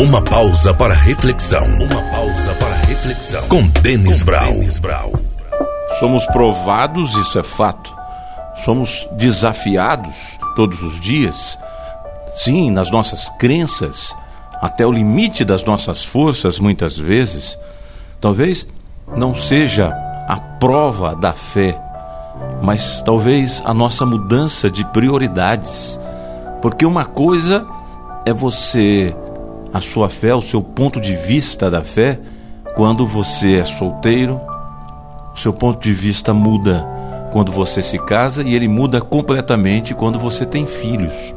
Uma pausa para reflexão. Uma pausa para reflexão. Com Denis Brau. Brau. Somos provados, isso é fato. Somos desafiados todos os dias. Sim, nas nossas crenças, até o limite das nossas forças, muitas vezes. Talvez não seja a prova da fé, mas talvez a nossa mudança de prioridades. Porque uma coisa é você, a sua fé, o seu ponto de vista da fé, quando você é solteiro, o seu ponto de vista muda quando você se casa e ele muda completamente quando você tem filhos.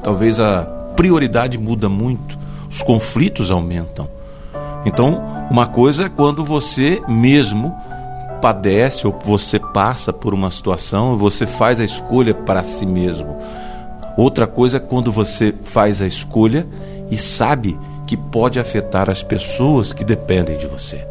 Talvez a prioridade muda muito, os conflitos aumentam. Então, uma coisa é quando você mesmo padece ou você passa por uma situação e você faz a escolha para si mesmo. Outra coisa é quando você faz a escolha e sabe que pode afetar as pessoas que dependem de você.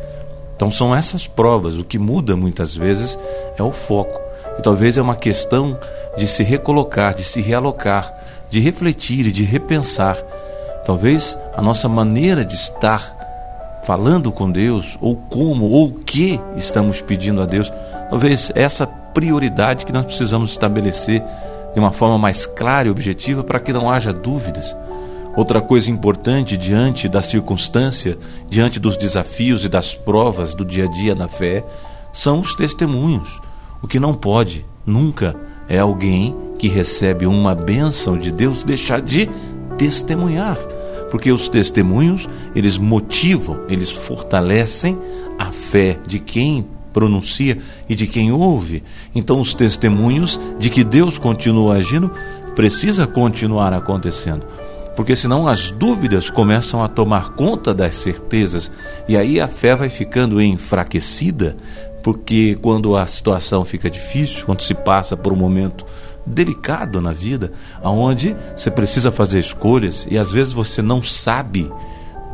Então são essas provas. O que muda muitas vezes é o foco. E talvez é uma questão de se recolocar, de se realocar, de refletir e de repensar. Talvez a nossa maneira de estar falando com Deus, ou como, ou o que estamos pedindo a Deus, talvez essa prioridade que nós precisamos estabelecer de uma forma mais clara e objetiva para que não haja dúvidas. Outra coisa importante diante da circunstância, diante dos desafios e das provas do dia a dia da fé, são os testemunhos. O que não pode nunca é alguém que recebe uma bênção de Deus deixar de testemunhar, porque os testemunhos, eles motivam, eles fortalecem a fé de quem pronuncia e de quem ouve. Então, os testemunhos de que Deus continua agindo precisa continuar acontecendo. Porque senão as dúvidas começam a tomar conta das certezas. E aí a fé vai ficando enfraquecida, porque quando a situação fica difícil, quando se passa por um momento delicado na vida, aonde você precisa fazer escolhas e às vezes você não sabe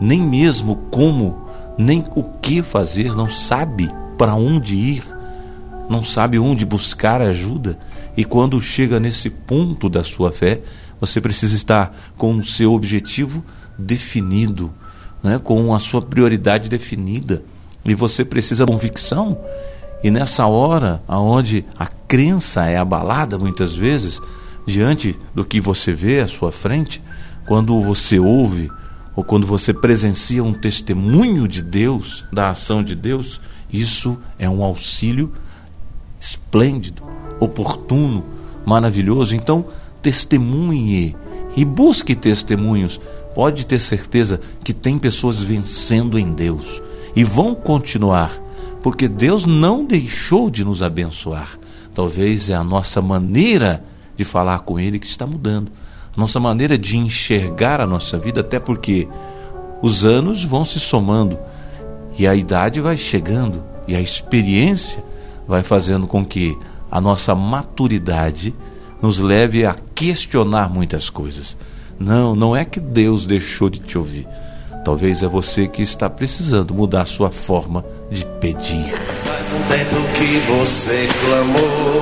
nem mesmo como, nem o que fazer, não sabe para onde ir, não sabe onde buscar ajuda, e quando chega nesse ponto da sua fé, você precisa estar com o seu objetivo definido, né? com a sua prioridade definida, e você precisa de convicção. E nessa hora, aonde a crença é abalada muitas vezes, diante do que você vê à sua frente, quando você ouve ou quando você presencia um testemunho de Deus, da ação de Deus, isso é um auxílio esplêndido, oportuno, maravilhoso. Então, testemunhe e busque testemunhos. Pode ter certeza que tem pessoas vencendo em Deus e vão continuar, porque Deus não deixou de nos abençoar. Talvez é a nossa maneira de falar com Ele que está mudando, a nossa maneira de enxergar a nossa vida, até porque os anos vão se somando e a idade vai chegando e a experiência vai fazendo com que a nossa maturidade nos leve a questionar muitas coisas. Não, não é que Deus deixou de te ouvir. Talvez é você que está precisando mudar a sua forma de pedir. Faz um tempo que você clamou,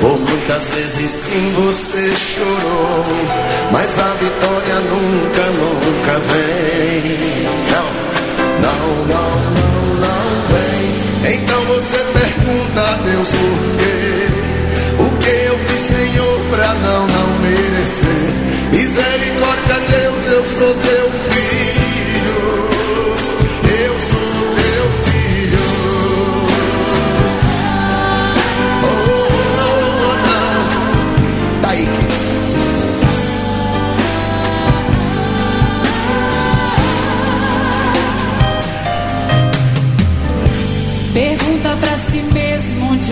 por muitas vezes sim você chorou, mas a vitória nunca, nunca vem. Não, não, não. Então você pergunta a Deus por quê?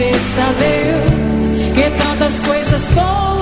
Está Deus, que tantas coisas pro